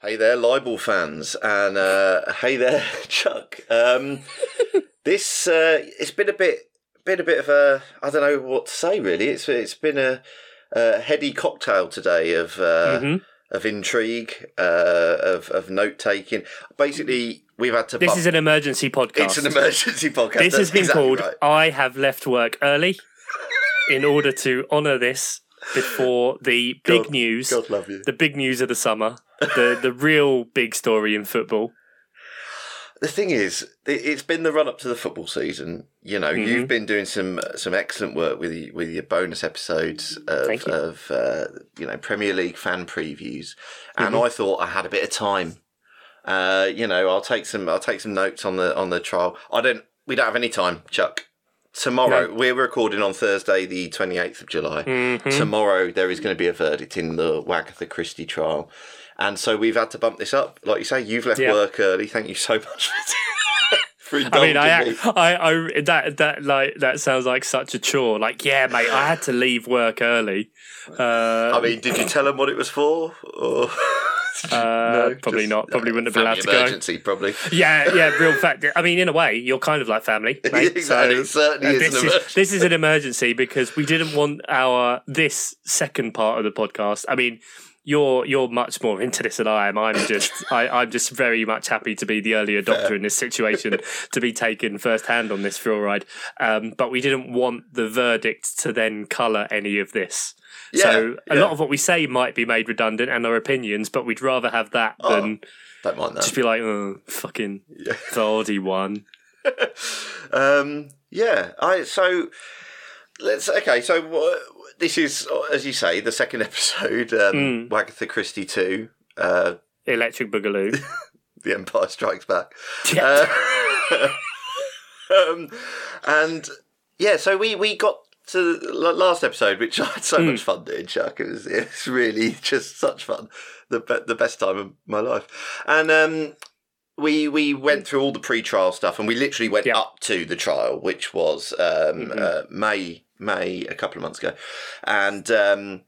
Hey there, libel fans, and uh, hey there, Chuck. Um, this uh, it's been a bit, been a bit of a I don't know what to say really. It's it's been a, a heady cocktail today of uh, Mhm. of intrigue, uh, of of note taking. Basically, we've had to. This bump- is an emergency podcast. it's an emergency podcast. This has been exactly called right. I Have Left Work Early in order to honour this before the big God- news, God love you. the big news of the summer, the, the real big story in football. The thing is, it- it's been the run up to the football season. You know, Mhm. you've been doing some some excellent work with with your bonus episodes of, you. of uh, you know Premier League fan previews, and Mm-hmm. I thought I had a bit of time. Uh, you know, I'll take some I'll take some notes on the on the trial. I don't. We don't have any time, Chuck. Tomorrow we're recording on Thursday, the twenty eighth of July. Mhm. Tomorrow there is going to be a verdict in the Wagatha Christie trial. And so we've had to bump this up. Like you say, you've left Yeah. work early. Thank you so much for I mean, I, me. I, I, that, that, like, that sounds like such a chore. Like, yeah, mate, I had to leave work early. Uh, I mean, did you tell them what it was for? Or Uh, probably not. Probably wouldn't have been allowed to go. emergency, probably. yeah, yeah, real fact. I mean, in a way, you're kind of like family, mate. Exactly, So, it certainly uh, is this an is this is an emergency because we didn't want our this second part of the podcast. I mean, you're you're much more into this than I am. I'm just I, I'm just very much happy to be the early adopter in this situation, to be taken first hand on this thrill ride. Um, but we didn't want the verdict to then colour any of this. so a yeah. lot of what we say might be made redundant and our opinions, but we'd rather have that Oh, than Don't mind that. just be like, oh, fucking Yeah. Vardy won. um, yeah. I so let's okay. So uh, this is, as you say, the second episode. Um, Mm. Wagatha Christie two. Uh, Electric Boogaloo. the Empire Strikes Back. Yeah. Uh, um, and yeah, so we we got to the last episode, which I had so Hmm. much fun doing, Chuck. It was it's really just such fun, the be- the best time of my life. And um, we we went through all the pre-trial stuff, and we literally went Yeah. up to the trial, which was um, Mhm. uh, May May a couple of months ago, and. Um,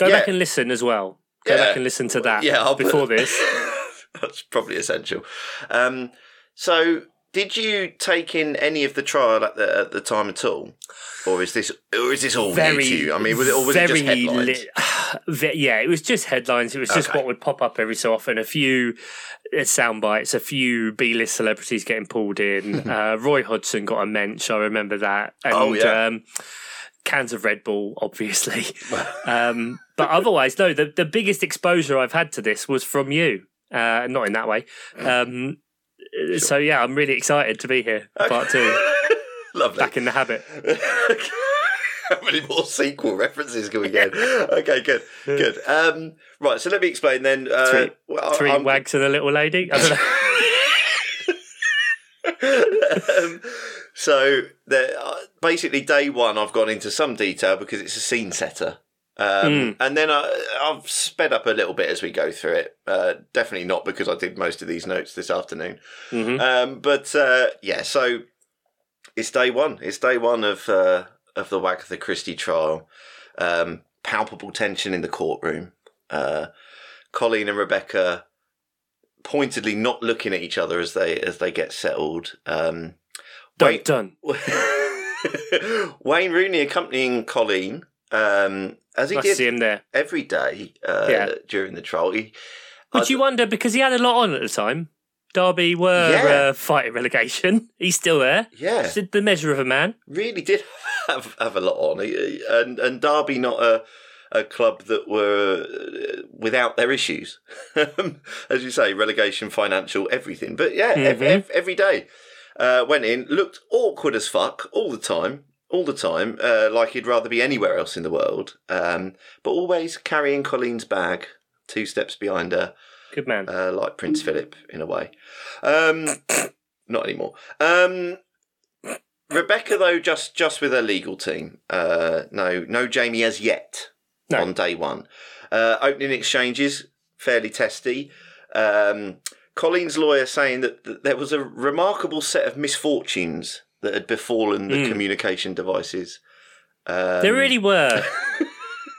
Go Yeah. back and listen as well. Go Yeah. back and listen to that yeah, I'll put- before this. That's probably essential. Um, so, did you take in any of the trial at the at the time at all, or is this or is this all new Very, to you? I mean, was it or was it just headlines? li- yeah, it was just headlines. It was just Okay. what would pop up every so often. A few uh, sound bites, a few B-list celebrities getting pulled in. uh, Roy Hodgson got a mensch. I remember that. And, Oh, yeah. Um, cans of Red Bull, obviously. um, but otherwise, no. The the biggest exposure I've had to this was from you. Uh, not in that way. Um, So yeah, I'm really excited to be here. Part two, Lovely. back in the habit. How many more sequel references can we get? okay, good, good. Um, right, so let me explain then. Uh, Three- well, Three wags and a little lady. I don't know. um, so the, uh, basically, day one, I've gone into some detail because it's a scene setter. Um, Mm. And then I, I've sped up a little bit as we go through it. Uh, definitely not because I did most of these notes this afternoon. Mhm. Um, but uh, yeah, so it's day one. It's day one of uh, of the Wagatha Christie trial. Um, palpable tension in the courtroom. Uh, Colleen and Rebecca pointedly not looking at each other as they as they get settled. Um, Dun, Wait. dun. Wayne Rooney accompanying Colleen, um, as he I did see him there. every day uh, Yeah. during the trial. He, Would I- you wonder because he had a lot on at the time? Derby were Yeah. uh, fighting relegation. He's still there. Yeah, It's the measure of a man. really did have have a lot on, He- and and Derby not a a club that were uh, without their issues, as you say, relegation, financial, everything. But yeah, ev- Mhm. ev- every day uh, went in, looked awkward as fuck all the time. All the time, uh, like he'd rather be anywhere else in the world, um, but always carrying Colleen's bag two steps behind her, Good man. uh, like Prince Philip in a way. Um, not anymore. Um, Rebecca, though, just just with her legal team. Uh, no, no Jamie as yet No. on day one. Uh, opening exchanges fairly testy. Um, Colleen's lawyer saying that, that there was a remarkable set of misfortunes that had befallen the Mm. communication devices. Um, there really were.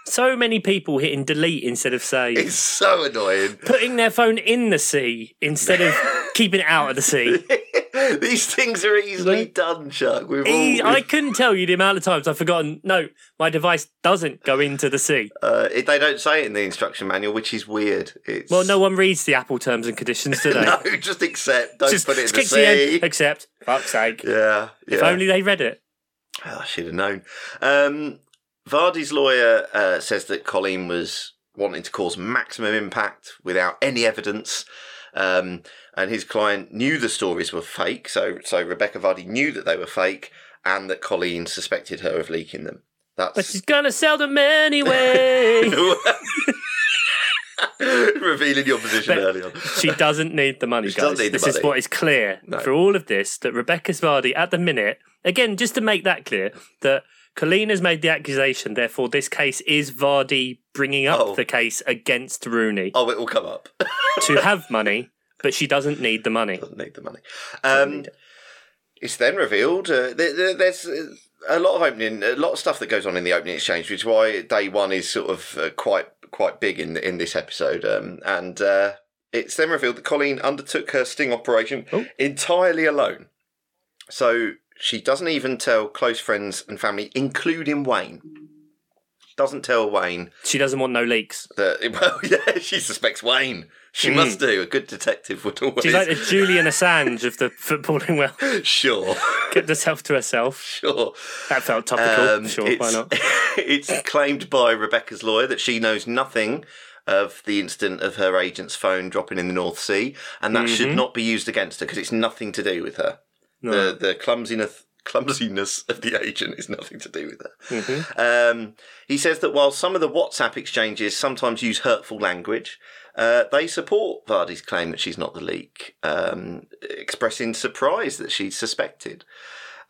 So many people hitting delete instead of save. It's so annoying. Putting their phone in the sea instead of keeping it out of the sea. These things are easily done, Chuck. We've E- all, I couldn't tell you the amount of times I've forgotten. No, my device doesn't go into the sea. uh, it, they don't say it in the instruction manual, which is weird. It's Well, no one reads the Apple terms and conditions, do they? no, just accept. Don't Just put it in the click the end, sea. accept. Fuck's sake. Yeah, yeah. If only they read it. Oh, I should have known. Um, Vardy's lawyer uh, says that Colleen was wanting to cause maximum impact without any evidence. Um, and his client knew the stories were fake. So, so Rebecca Vardy knew that they were fake and that Colleen suspected her of leaking them. That's... But she's gonna sell them anyway. revealing your position early on. she doesn't need the money, She guys. doesn't need the this is what is clear No. for all of this that Rebecca Svardy, at the minute, again, just to make that clear, that Colleen has made the accusation, therefore, this case is Vardy bringing up Oh. the case against Rooney Oh, it will come up. to have money, but she doesn't need the money. doesn't need the money. Um, it's then revealed uh, there, there- there's uh, a lot of opening, a lot of stuff that goes on in the opening exchange, which is why day one is sort of uh, quite quite big in in this episode. Um, and uh, it's then revealed that Colleen undertook her sting operation Oh. entirely alone. So she doesn't even tell close friends and family, including Wayne. Doesn't tell Wayne She doesn't want no leaks. that. Well, yeah, she suspects Wayne. She Mm. must do. A good detective would always. She's like the Julian Assange of the footballing world. sure. Kept herself to herself. Sure. That felt topical. Um, sure, why not? it's claimed by Rebecca's lawyer that she knows nothing of the incident of her agent's phone dropping in the North Sea, and that should Mhm. not be used against her because it's nothing to do with her. No. The the clumsiness clumsiness of the agent is nothing to do with her. Mhm. Um, he says that while some of the WhatsApp exchanges sometimes use hurtful language, uh, they support Vardy's claim that she's not the leak, um, expressing surprise that she's suspected.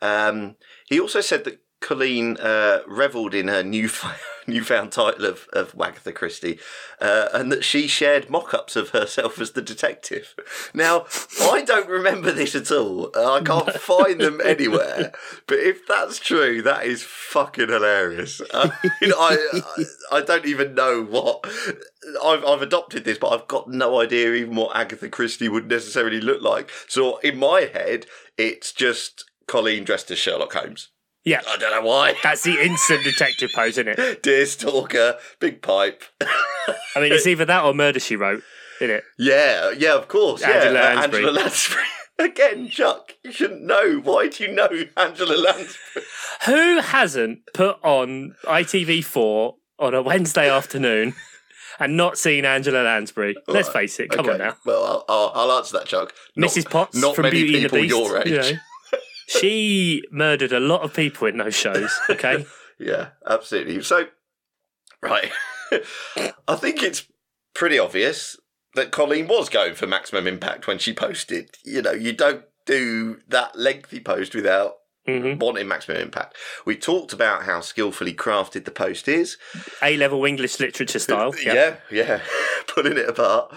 Um, he also said that Colleen uh, revelled in her new newfound title of, of Wagatha Christie uh, and that she shared mock ups of herself as the detective. Now, I don't remember this at all. Uh, I can't find them anywhere. But if that's true, that is fucking hilarious. I, mean, I, I, I don't even know what. I've, I've adopted this, but I've got no idea even what Agatha Christie would necessarily look like. So in my head, it's just Colleen dressed as Sherlock Holmes. Yeah. I don't know why. That's the instant detective pose, isn't it? Deerstalker, big pipe. I mean, it's either that or Murder She Wrote, isn't it? Yeah, yeah, of course. Angela yeah, Lansbury. Angela Lansbury. Again, Chuck, you shouldn't know. Why do you know Angela Lansbury? Who hasn't put on ITV4 on a Wednesday afternoon and not seen Angela Lansbury? Let's face it. Come on now. Well, I'll, I'll, I'll answer that, Chuck. Not- Mrs. Potts not from many Beauty and the people Beast. your age. you know. She murdered a lot of people in those shows, okay? Yeah, absolutely. So, right. I think it's pretty obvious that Colleen was going for maximum impact when she posted. You know, you don't do that lengthy post without hmm wanting maximum impact. We talked about how skillfully crafted the post is. A level English literature style. Yeah. Yeah, yeah, pulling it apart.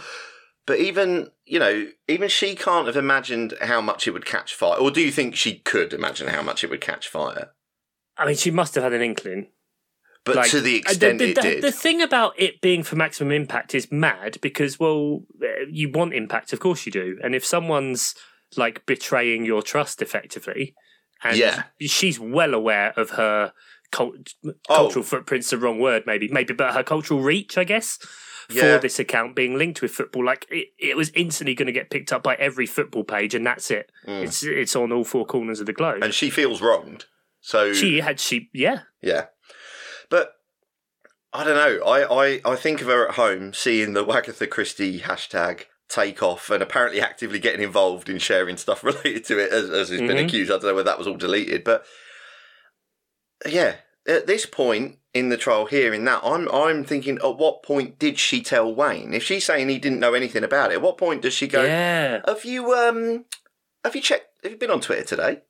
But even you know, even she can't have imagined how much it would catch fire. Or do you think she could imagine how much it would catch fire? I mean, she must have had an inkling. But Like, to the extent the, it the, did, The thing about it being for maximum impact is mad because, well, uh, you want impact, of course you do. And if someone's like betraying your trust effectively, and Yeah. she's well aware of her cult- Oh. cultural footprint's the wrong word, maybe, maybe, but her cultural reach, I guess. For this account being linked with football, like it, it was instantly going to get picked up by every football page, and that's it. Mm. It's it's on all four corners of the globe. and she feels wronged. So she had she yeah yeah, but I don't know. I, I I think of her at home seeing the Wagatha Christie hashtag take off and apparently actively getting involved in sharing stuff related to it as, as has been Mhm. accused. I don't know whether that was all deleted, but yeah, at this point in the trial, hearing that, I'm I'm thinking, at what point did she tell Wayne? If she's saying he didn't know anything about it, at what point does she go? yeah Have you um have you checked have you been on Twitter today?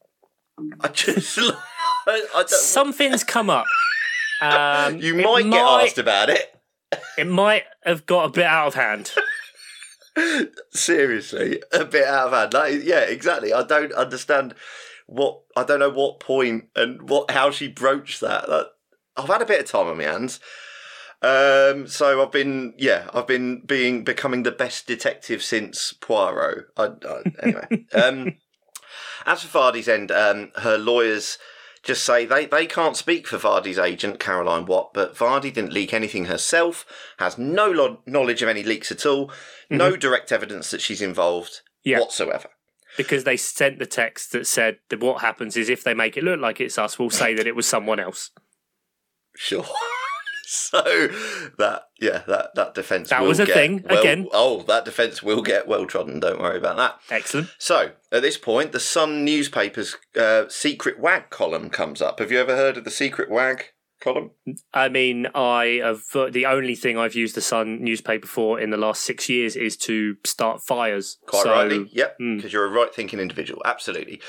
I just I, I don't something's come up. Um, you it might get asked about it. It might have got a bit out of hand. Seriously, a bit out of hand. Is, yeah, exactly. I don't understand what I don't know what point and what how she broached that. that. I've had a bit of time on my hands. Um, so I've been, yeah, I've been being becoming the best detective since Poirot. I, I, anyway, um, as for Vardy's end, um, her lawyers just say they, they can't speak for Vardy's agent, Caroline Watt, but Vardy didn't leak anything herself, has no lo- knowledge of any leaks at all, no direct evidence that she's involved Yeah. whatsoever. Because they sent the text that said that what happens is if they make it look like it's us, we'll say that it was someone else. Sure. so that yeah, that that defence That was a thing, well- again. Oh, that defence will get well trodden. Don't worry about that. Excellent. So at this point, the Sun newspaper's uh, secret wag column comes up. Have you ever heard of the secret wag column? I mean, I have the only thing I've used the Sun newspaper for in the last six years is to start fires. Quite so, rightly, yep, mm. because you're a right thinking individual. Absolutely.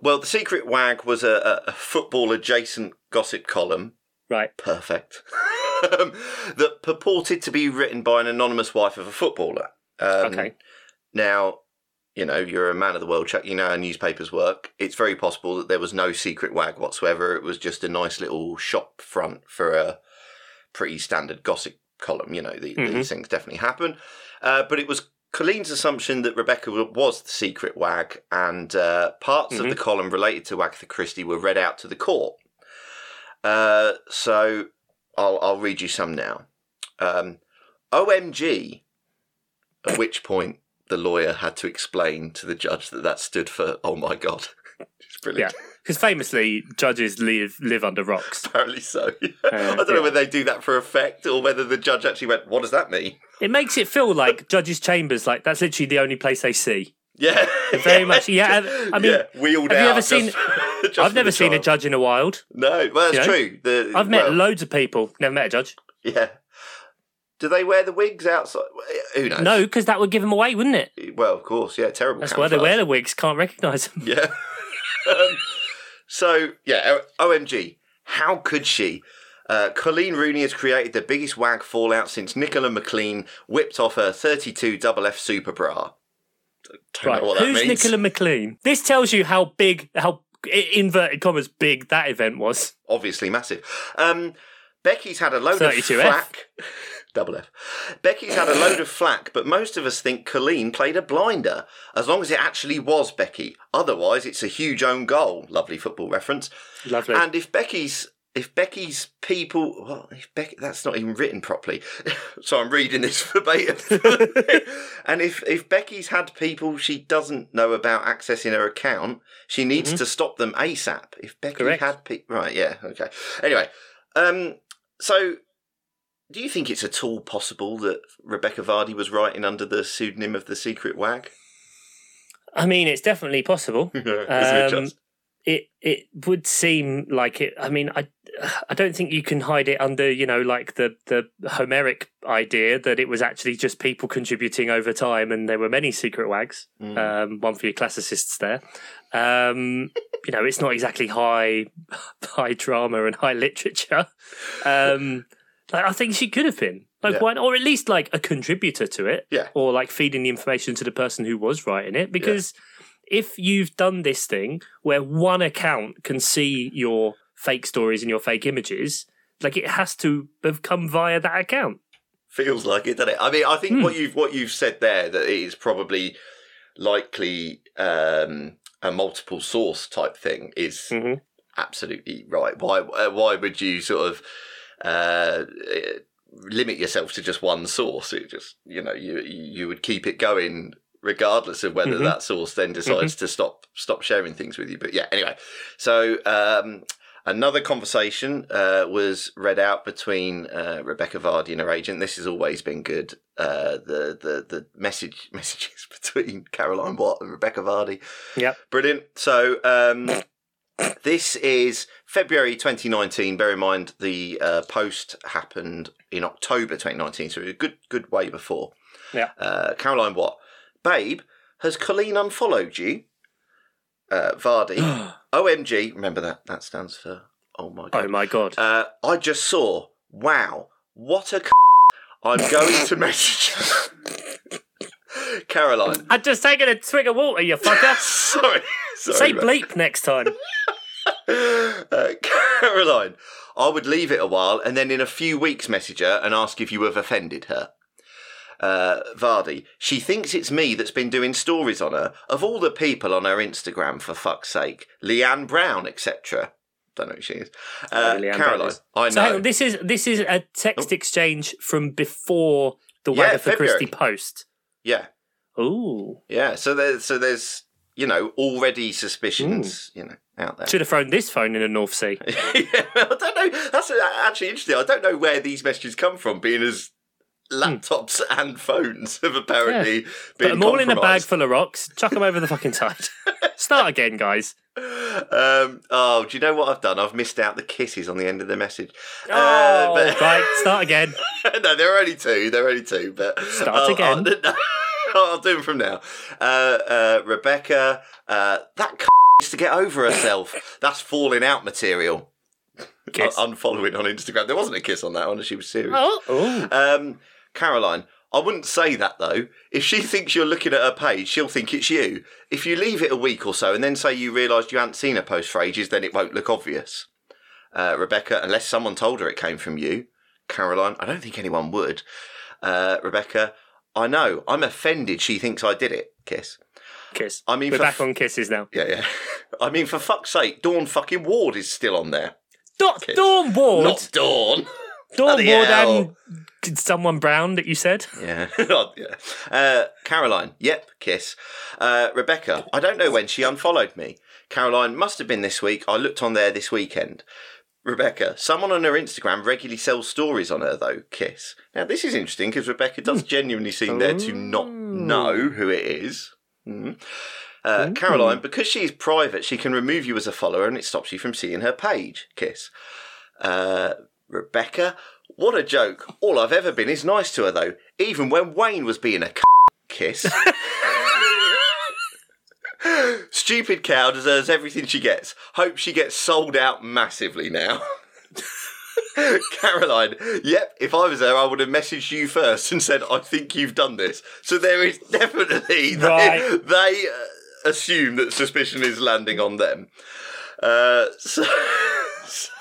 Well, the secret wag was a, a, a football adjacent gossip column Right. perfect. that purported to be written by an anonymous wife of a footballer. Um, Okay. Now, you know, you're a man of the world, Chuck. You know how newspapers work. It's very possible that there was no secret wag whatsoever. It was just a nice little shop front for a pretty standard gossip column. You know, the, Mhm. these things definitely happen. Uh, but it was Colleen's assumption that Rebecca was the secret wag, and uh, parts of Mhm. the column related to Agatha Christie were read out to the court. Uh, so I'll I'll read you some now. Um, OMG. At which point the lawyer had to explain to the judge that that stood for oh my god. it's brilliant. Yeah, Because famously, judges live live under rocks. Apparently so. I uh, don't know whether they do that for effect or whether the judge actually went, "What does that mean?" It makes it feel like judges' chambers, like that's literally the only place they see. Yeah, Very much, yeah, I mean, yeah, wheeled have you ever seen- I've never seen a judge in a wild. No, well, that's You know? true. The, I've met well, loads of people, never met a judge. Yeah. Do they wear the wigs outside? Who knows? No, because that would give them away, wouldn't it? Well, of course, yeah, terrible. That's why they wear the wigs. Can't recognise them. Yeah. um, so yeah, OMG, how could she? Uh, Colleen Rooney has created the biggest wag fallout since Nicola McLean whipped off her 32 double F super bra. Right, know what that who's means. Nicola McLean? This tells you how big, how inverted commas big that event was. Obviously massive. Um, Becky's had a load of 32F. flack. Double F. Becky's had a load of flack, but most of us think Colleen played a blinder, as long as it actually was Becky. Otherwise, it's a huge own goal. Lovely football reference. Lovely. And if Becky's if Becky's people, well, if Becky, that's not even written properly, so I'm reading this verbatim. and if if Becky's had people she doesn't know about accessing her account, she needs to stop them ASAP. If Becky Mm-hmm. Correct. had people, right? Yeah, okay. Anyway, um, so do you think it's at all possible that Rebecca Vardy was writing under the pseudonym of the Secret Wag? I mean, it's definitely possible. It Um, just- it it would seem like it. I mean, I I don't think you can hide it under you know like the the Homeric idea that it was actually just people contributing over time, and there were many secret wags. Mm. Um, one for your classicists there. Um, you know, it's not exactly high high drama and high literature. Um, like, I think she could have been like Yeah. one, or at least like a contributor to it Yeah. or like feeding the information to the person who was writing it because if you've done this thing where one account can see your fake stories and your fake images like it has to have come via that account Feels like it, doesn't it? I mean, I think Hmm. what you've what you've said there that it is probably likely um, a multiple source type thing is Mhm. absolutely right. Why uh, why would you sort of uh, limit yourself to just one source? It just you know you you would keep it going regardless of whether Mhm. that source then decides to stop stop sharing things with you. But yeah, anyway, so. Um, Another conversation uh, was read out between uh, Rebecca Vardy and her agent. This has always been good. Uh, the the the message messages between Caroline Watt and Rebecca Vardy. Yeah, brilliant. So um, this is February 2019. Bear in mind the uh, post happened in October 2019, so a good good way before. Yeah. Uh, Caroline Watt, babe, has Colleen unfollowed you? Uh, Vardy. OMG, remember that? That stands for oh my god. oh my god Uh, I just saw. Wow, what a. C- I'm going to message Caroline. i'd just taken a twig of water you fucker sorry, sorry. say bleep next time Uh, Caroline, I would leave it a while and then in a few weeks message her and ask if you have offended her. Uh, Vardy, she thinks it's me that's been doing stories on her. Of all the people on her Instagram, for fuck's sake, Leanne Brown, etc. Don't know who she is. Uh, Leanne Brown Caroline, is. I So hang know. on, this is this is a text exchange from before the Yeah, for February. Christie post. yeah, Ooh. yeah. So there's so there's you know already suspicions you know out there. Should have thrown this phone in the North Sea. yeah, I don't know. That's uh, actually interesting. I don't know where these messages come from, being as laptops and phones have apparently Put been them all in a bag full of rocks, chuck them over the fucking side. Start again, guys. Um, oh, do you know what I've done? I've missed out the kisses on the end of the message. Oh, Uh, but- right, start again. no, there are only two. There are only two. But Start I'll, again. I'll, I'll do them from now. Uh, uh, Rebecca, uh, that c- needs to get over herself. That's falling out material. Kiss. Un- unfollowing on Instagram. There wasn't a kiss on that one. She was serious. Oh, oh. Um, Caroline, I wouldn't say that though. If she thinks you're looking at her page, she'll think it's you. If you leave it a week or so and then say you realised you hadn't seen her post for ages, then it won't look obvious. Uh, Rebecca, unless someone told her it came from you. Caroline, I don't think anyone would. Uh, Rebecca, I know. I'm offended she thinks I did it. Kiss. Kiss. I mean, We're back f- on kisses now. Yeah, yeah. I mean, for fuck's sake, Dawn fucking Ward is still on there. Kiss. Dawn Ward. Not Dawn. Dawn bloody Ward hell. and someone brown that you said. Yeah. Oh, yeah. Uh, Caroline, yep, kiss. Uh, Rebecca, I don't know when she unfollowed me. Caroline, must have been this week. I looked on there this weekend. Rebecca, someone on her Instagram regularly sells stories on her, though. Kiss. Now, this is interesting because Rebecca does genuinely seem there to not know who it is. Mm. Uh, Caroline, because she's private, she can remove you as a follower and it stops you from seeing her page. Kiss. Uh, Rebecca, what a joke. All I've ever been is nice to her, though, even when Wayne was being a c- kiss. Stupid cow deserves everything she gets. Hope she gets sold out massively now. Caroline, yep, if I was there, I would have messaged you first and said, I think you've done this. So there is definitely, they, Right. they uh, assume that suspicion is landing on them. Uh, so,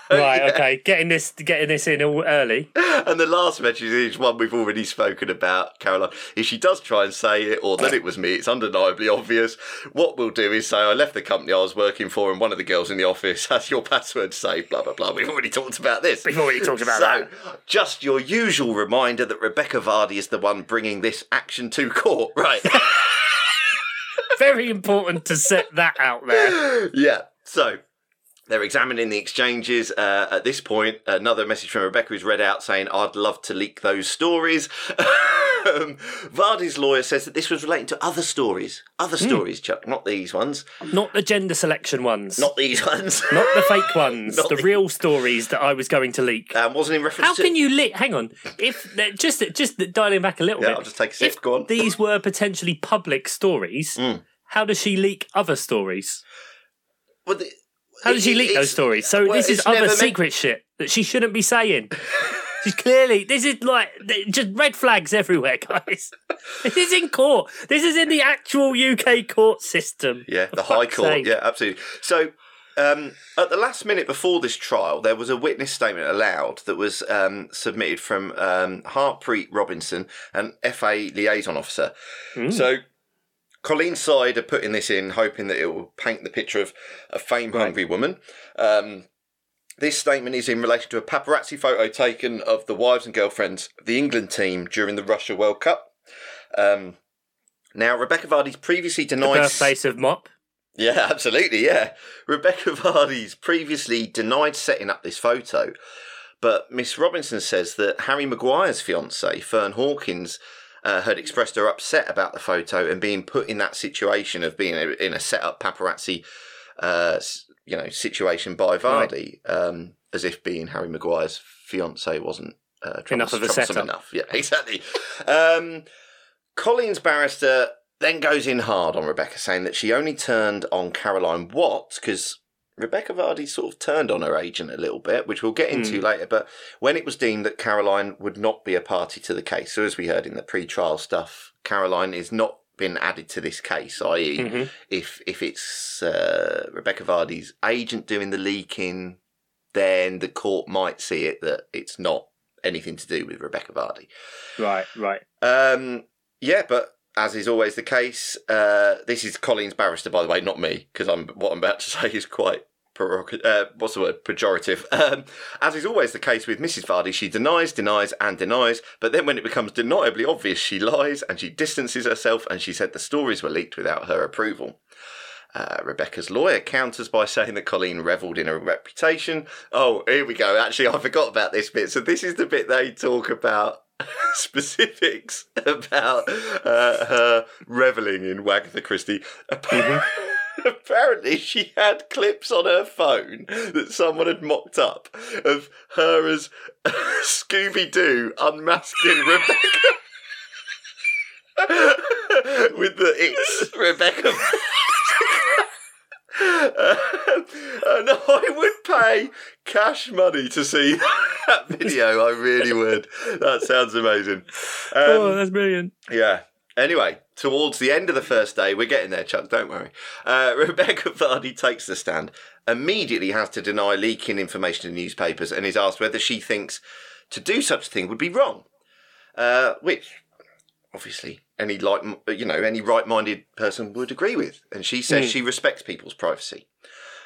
Right, okay. Getting this getting this in all early. And the last message is one we've already spoken about, Caroline. If she does try and say it or that it was me, it's undeniably obvious. What we'll do is say, I left the company I was working for and one of the girls in the office has your password saved, blah, blah, blah. We've already talked about this. We've already talked about so, that. just your usual reminder that Rebecca Vardy is the one bringing this action to court. Right. Very important to set that out there. yeah. So they're examining the exchanges. Uh, at this point, another message from Rebecca is read out saying, I'd love to leak those stories. um, Vardy's lawyer says that this was relating to other stories. Other Hmm. stories, Chuck, not these ones. Not the gender selection ones. Not these ones. Not the fake ones. Not the the- real stories that I was going to leak. um, wasn't in reference How to. can you leak? Hang on. If just just dialing back a little Yeah, bit. I'll just take a sip. If Go on. these were potentially public stories, Mm. how does she leak other stories? Well, the- How does she leak those stories? So well, this is other meant- secret shit that she shouldn't be saying. She's clearly this is like just red flags everywhere, guys. This is in court. This is in the actual UK court system. Yeah, the High Court. sake. Yeah, absolutely. So, um, at the last minute before this trial, there was a witness statement allowed that was um, submitted from um, Harpreet Robinson, an FA liaison officer. Mm. So, Colleen's side are putting this in, hoping that it will paint the picture of a fame hungry woman. Um, this statement is in relation to a paparazzi photo taken of the wives and girlfriends of the England team during the Russia World Cup. Um, now, Rebecca Vardy's previously denied. Birthplace of Mop. Yeah, absolutely. Yeah. Rebecca Vardy's previously denied setting up this photo, but Miss Robinson says that Harry Maguire's fiance, Fern Hawkins, uh, had expressed her upset about the photo and being put in that situation of being a, in a set up paparazzi, uh, you know, situation by Vardy, um, as if being Harry Maguire's fiance wasn't uh, Enough of a setup. enough. Yeah, exactly. Um, Colleen's barrister then goes in hard on Rebecca, saying that she only turned on Caroline Watt because Rebecca Vardy sort of turned on her agent a little bit, which we'll get into later. But when it was deemed that Caroline would not be a party to the case, so as we heard in the pre-trial stuff, Caroline is not been added to this case, i.e., Mhm. if if it's uh, Rebecca Vardy's agent doing the leaking, then the court might see it that it's not anything to do with Rebecca Vardy. Right, right. Um, yeah, but as is always the case, uh, this is Colleen's barrister, by the way, not me, because I'm what I'm about to say is quite. Uh, what's the word? Pejorative. Um, as is always the case with Mrs. Vardy, she denies, denies, and denies. But then, when it becomes deniably obvious, she lies and she distances herself. And she said the stories were leaked without her approval. Uh, Rebecca's lawyer counters by saying that Colleen revelled in her reputation. Oh, here we go. Actually, I forgot about this bit. So this is the bit they talk about specifics about uh, her reveling in Wagatha Christie. Apparently, she had clips on her phone that someone had mocked up of her as Scooby Doo unmasking Rebecca with the it's Rebecca. Uh, and I would pay cash money to see that video. I really would. That sounds amazing. Um, oh, that's brilliant. yeah. Anyway, towards the end of the first day, we're getting there, Chuck. Don't worry. Uh, Rebecca Vardy takes the stand, immediately has to deny leaking information to newspapers, and is asked whether she thinks to do such a thing would be wrong. Uh, which, obviously, any like you know any right-minded person would agree with. And she says Mm. she respects people's privacy.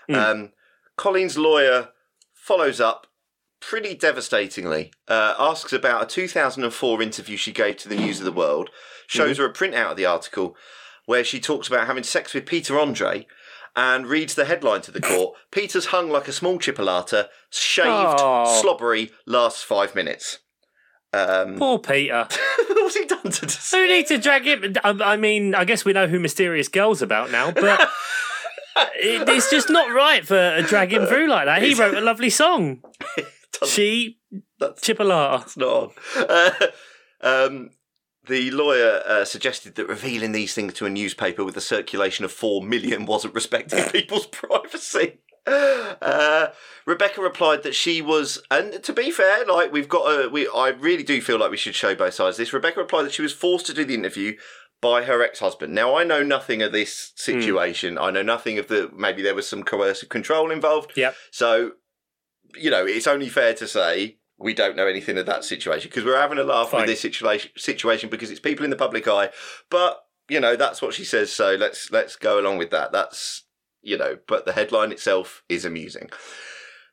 Mm. Um, Colleen's lawyer follows up pretty devastatingly. Uh, asks about a 2004 interview she gave to the News of the World. Shows her a printout of the article where she talks about having sex with Peter Andre. And reads the headline to the court. Peter's hung like a small chipolata, shaved, Oh. slobbery, lasts five minutes. Um, Poor Peter. what's he done to? Who need to drag him? I I mean, I guess we know who Mysterious Girl's about now, but it, it's just not right for a drag him through like that. He wrote a lovely song. She That's Chipolata. It's not on. Uh, um, the lawyer uh, suggested that revealing these things to a newspaper with a circulation of four million wasn't respecting people's privacy. Uh, Rebecca replied that she was, and to be fair, like we've got a, we, I really do feel like we should show both sides. of This Rebecca replied that she was forced to do the interview by her ex-husband. Now I know nothing of this situation. I know nothing of the maybe there was some coercive control involved. Yeah. So, you know, it's only fair to say we don't know anything of that situation because we're having a laugh Fine. with this situation situation because it's people in the public eye. But you know, that's what she says. So let's let's go along with that. That's you know, but the headline itself is amusing.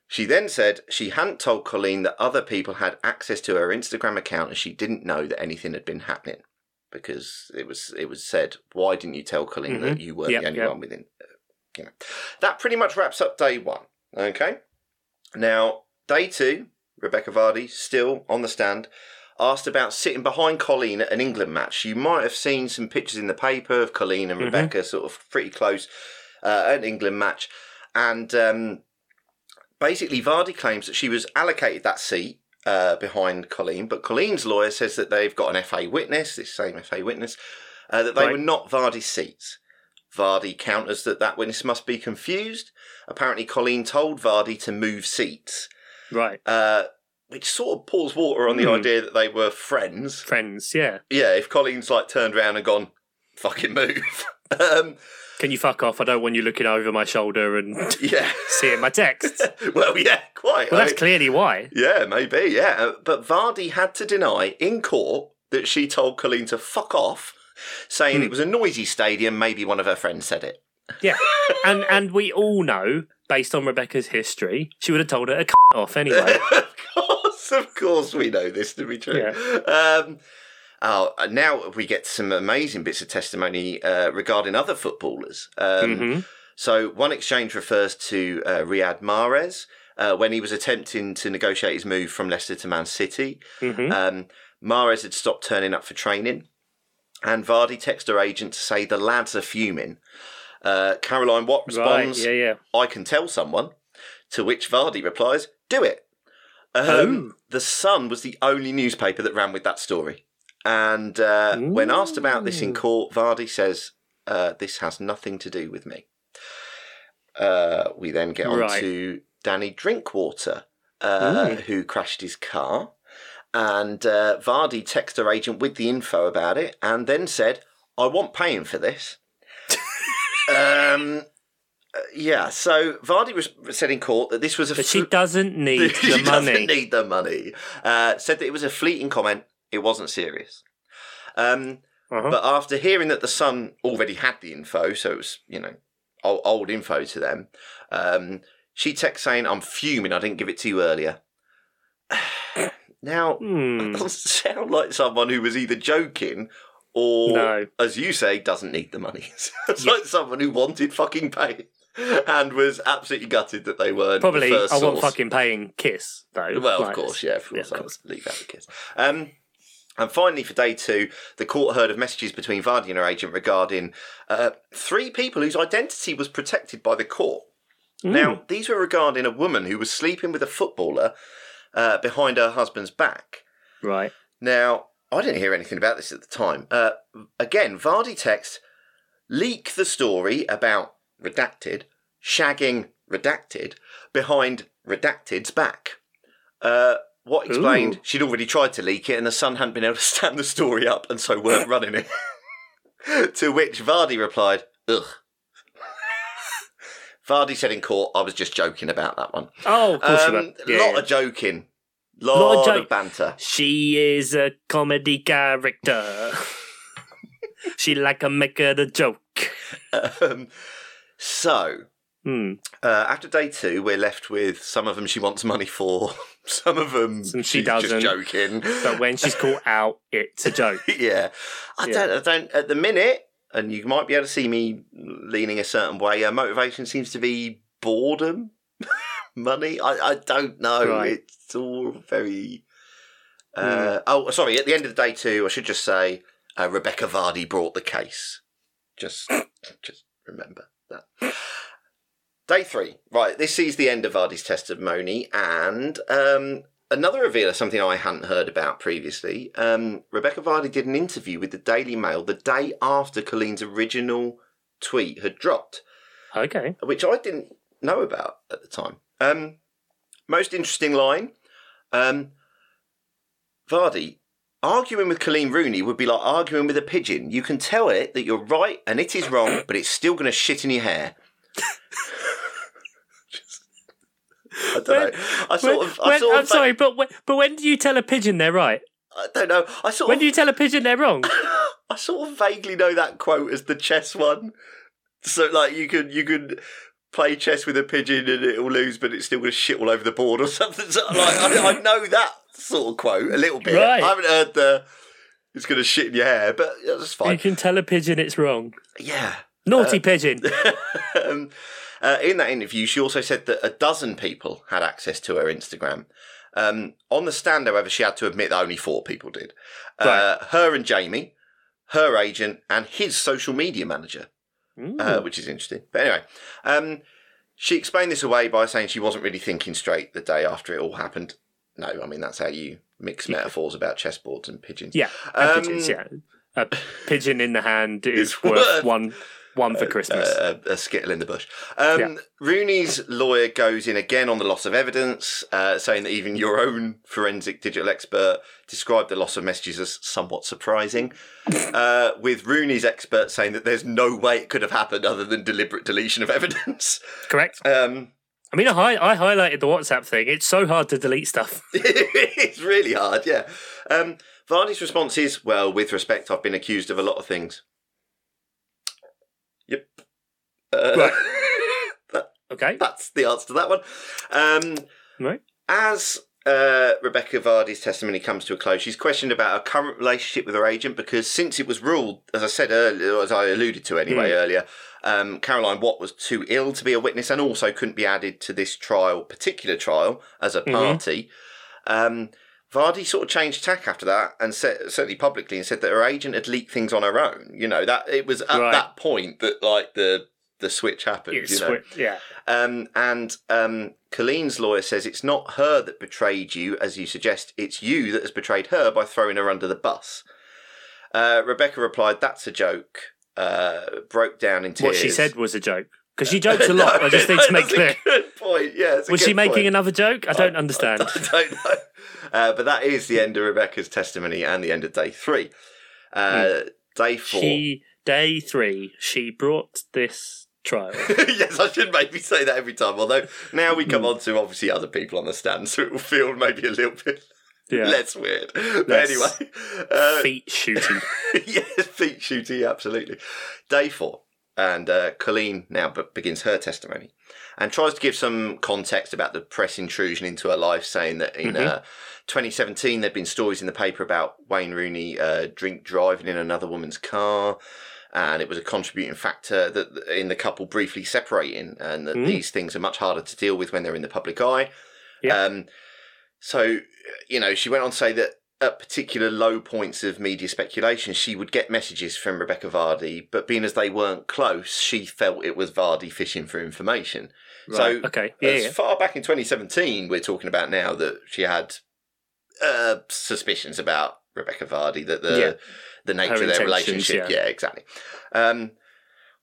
She then said she hadn't told Colleen that other people had access to her Instagram account and she didn't know that anything had been happening because it was it was said why didn't you tell Colleen that you weren't Yep, the only yep. one within you know that pretty much wraps up day one okay now day two Rebecca Vardy still on the stand asked about sitting behind Colleen at an England match you might have seen some pictures in the paper of Colleen and Mhm. Rebecca sort of pretty close uh, an England match and um, basically Vardy claims that she was allocated that seat uh, behind Colleen, but Colleen's lawyer says that they've got an FA witness, this same FA witness, uh, that they Right. were not Vardy's seats. Vardy counters that that witness must be confused. Apparently, Colleen told Vardy to move seats, Right. uh, which sort of pours water on the Hmm. idea that they were friends. Friends, yeah. Yeah, if Colleen's like turned around and gone, fucking move. um, Can you fuck off? I don't want you looking over my shoulder and yeah. seeing my text. well, yeah, quite. Well, that's mean- clearly why. Yeah, maybe, yeah. Uh, But Vardy had to deny in court that she told Colleen to fuck off, saying Hmm. it was a noisy stadium, maybe one of her friends said it. Yeah. and and we all know, based on Rebecca's history, she would have told her to off anyway. of course, of course, we know this to be true. Yeah. Um, oh, uh, now we get some amazing bits of testimony uh, regarding other footballers. Um, hmm So one exchange refers to uh, Riyad Mahrez uh, when he was attempting to negotiate his move from Leicester to Man City. hmm Um, Mahrez had stopped turning up for training, and Vardy texted her agent to say the lads are fuming. Uh, Caroline Watt Right. responds, Yeah, yeah. I can tell someone. To which Vardy replies, Do it. Um, Oh. The Sun was the only newspaper that ran with that story. And uh, when asked about this in court, Vardy says, uh, This has nothing to do with me. Uh, we then get on Right. to Danny Drinkwater, uh, who crashed his car. And uh, Vardy texted her agent with the info about it and then said, I want paying for this. um, yeah, so Vardy was said in court that this was a. But she doesn't need the money. She doesn't need the money. Uh, said that it was a fleeting comment. It wasn't serious. Um, Uh-huh. But after hearing that the Sun already had the info, so it was you know old, old info to them, um, she texts saying, "I'm fuming. I didn't give it to you earlier." now, Hmm. that doesn't sound like someone who was either joking or, No. as you say, doesn't need the money. it's like someone who wanted fucking pay and was absolutely gutted that they weren't Probably, the I want source. fucking paying Kiss though. Well, Like, of course, yeah, of course, yeah, of I'll course. leave out the kiss. Um, and finally, for day two, the court heard of messages between Vardy and her agent regarding uh, three people whose identity was protected by the court. Hmm. Now, these were regarding a woman who was sleeping with a footballer uh, behind her husband's back. Right. Now, I didn't hear anything about this at the time. Uh, again, Vardy text leak the story about redacted shagging redacted behind redacted's back. Uh, what explained Ooh. she'd already tried to leak it and the Sun hadn't been able to stand the story up and so weren't running it. to which Vardy replied, ugh. Vardy said in court, I was just joking about that one. Oh, of course you Um, were. Yeah, lot of joking. Lot, Lot of of, banter. She is a comedy character. she like a make it a joke. Um, so, Hmm. uh, after day two, we're left with some of them she wants money for, some of them Some she she's doesn't. just joking. But when she's caught out, it's a joke. yeah, I Yeah. don't, I don't. At the minute, and you might be able to see me leaning a certain way. Uh, motivation seems to be boredom, money. I, I don't know. Right. It's all very. Uh, Oh, sorry. At the end of the day, too, I should just say uh, Rebecca Vardy brought the case. Just, just remember that. Day three. Right. This sees the end of Vardy's testimony, and um, another reveal of something I hadn't heard about previously. Um, Rebecca Vardy did an interview with the Daily Mail the day after Colleen's original tweet had dropped, Okay. which I didn't know about at the time. Um, most interesting line. Um, Vardy, arguing with Colleen Rooney would be like arguing with a pigeon. You can tell it that you're right and it is wrong, but it's still going to shit in your hair. I don't know. I sort When- of. I when- sort of I'm sorry, but when, but when do you tell a pigeon they're right? I don't know. I sort When of. do you tell a pigeon they're wrong? I sort of vaguely know that quote as the chess one. So like you could you could play chess with a pigeon and it'll lose, but it's still going to shit all over the board or something. So, like I, I know that sort of quote a little bit. Right. I haven't heard the it's going to shit in your hair, but that's fine. You can tell a pigeon it's wrong. Yeah. Naughty pigeon. um, uh, in that interview, she also said that a dozen people had access to her Instagram. Um, on the stand, however, she had to admit that only four people did. Uh, her and Jamie, her agent, and his social media manager, uh, which is interesting. But anyway, um, she explained this away by saying she wasn't really thinking straight the day after it all happened. No, I mean, that's how you mix metaphors about chessboards and pigeons. yeah, Um, pigeons, yeah. A pigeon in the hand is worth worth- one one for Christmas. Uh, a, a skittle in the bush. Um, Yeah. Rooney's lawyer goes in again on the loss of evidence, uh, saying that even your own forensic digital expert described the loss of messages as somewhat surprising. uh, with Rooney's expert saying that there's no way it could have happened other than deliberate deletion of evidence. Correct. Um, I mean, I, I highlighted the WhatsApp thing. It's so hard to delete stuff. it's really hard, yeah. Um, Vardy's response is, well, with respect, I've been accused of a lot of things. Uh, Right. that- Okay. that's the answer to that one. Um, Right. as uh, Rebecca Vardy's testimony comes to a close, she's questioned about her current relationship with her agent because since it was ruled, as I said earlier, as I alluded to anyway Hmm. earlier, um, Caroline Watt was too ill to be a witness and also couldn't be added to this trial, particular trial, as a Mhm. party. Um, Vardy sort of changed tack after that, and said, certainly publicly, and said that her agent had leaked things on her own. You know that it was at Right. that point that like the the switch happened. It's you know, swi- yeah. um, and um, Colleen's lawyer says it's not her that betrayed you, as you suggest. It's you that has betrayed her by throwing her under the bus. Uh, Rebecca replied, "That's a joke." Uh, broke down in tears. What she said was a joke. Because she jokes a lot. I just need to make clear. Good point. Yeah. it's a Was she making point. another joke? I don't understand. I, don't know. Uh, but that is the end of Rebecca's testimony and the end of day three. Uh, Day four. She day three, she brought this trial. yes, I should maybe say that every time. Although now we come on to obviously other people on the stand, so it will feel maybe a little bit Yeah. less weird. But anyway, uh, Feet shooting. yes, feet shooting, absolutely. Day four, and uh, Colleen now begins her testimony and tries to give some context about the press intrusion into her life, saying that in uh, 2017 there'd been stories in the paper about Wayne Rooney uh, drink driving in another woman's car. And it was a contributing factor that in the couple briefly separating, and that Mm. these things are much harder to deal with when they're in the public eye. Yeah. Um, so, you know, she went on to say that at particular low points of media speculation, she would get messages from Rebecca Vardy, but being as they weren't close, she felt it was Vardy fishing for information. So, Right, okay. Yeah, as yeah. far back in 2017, we're talking about now that she had uh, suspicions about Rebecca Vardy, that the. The nature Her of their relationship. yeah. Yeah, exactly. Um,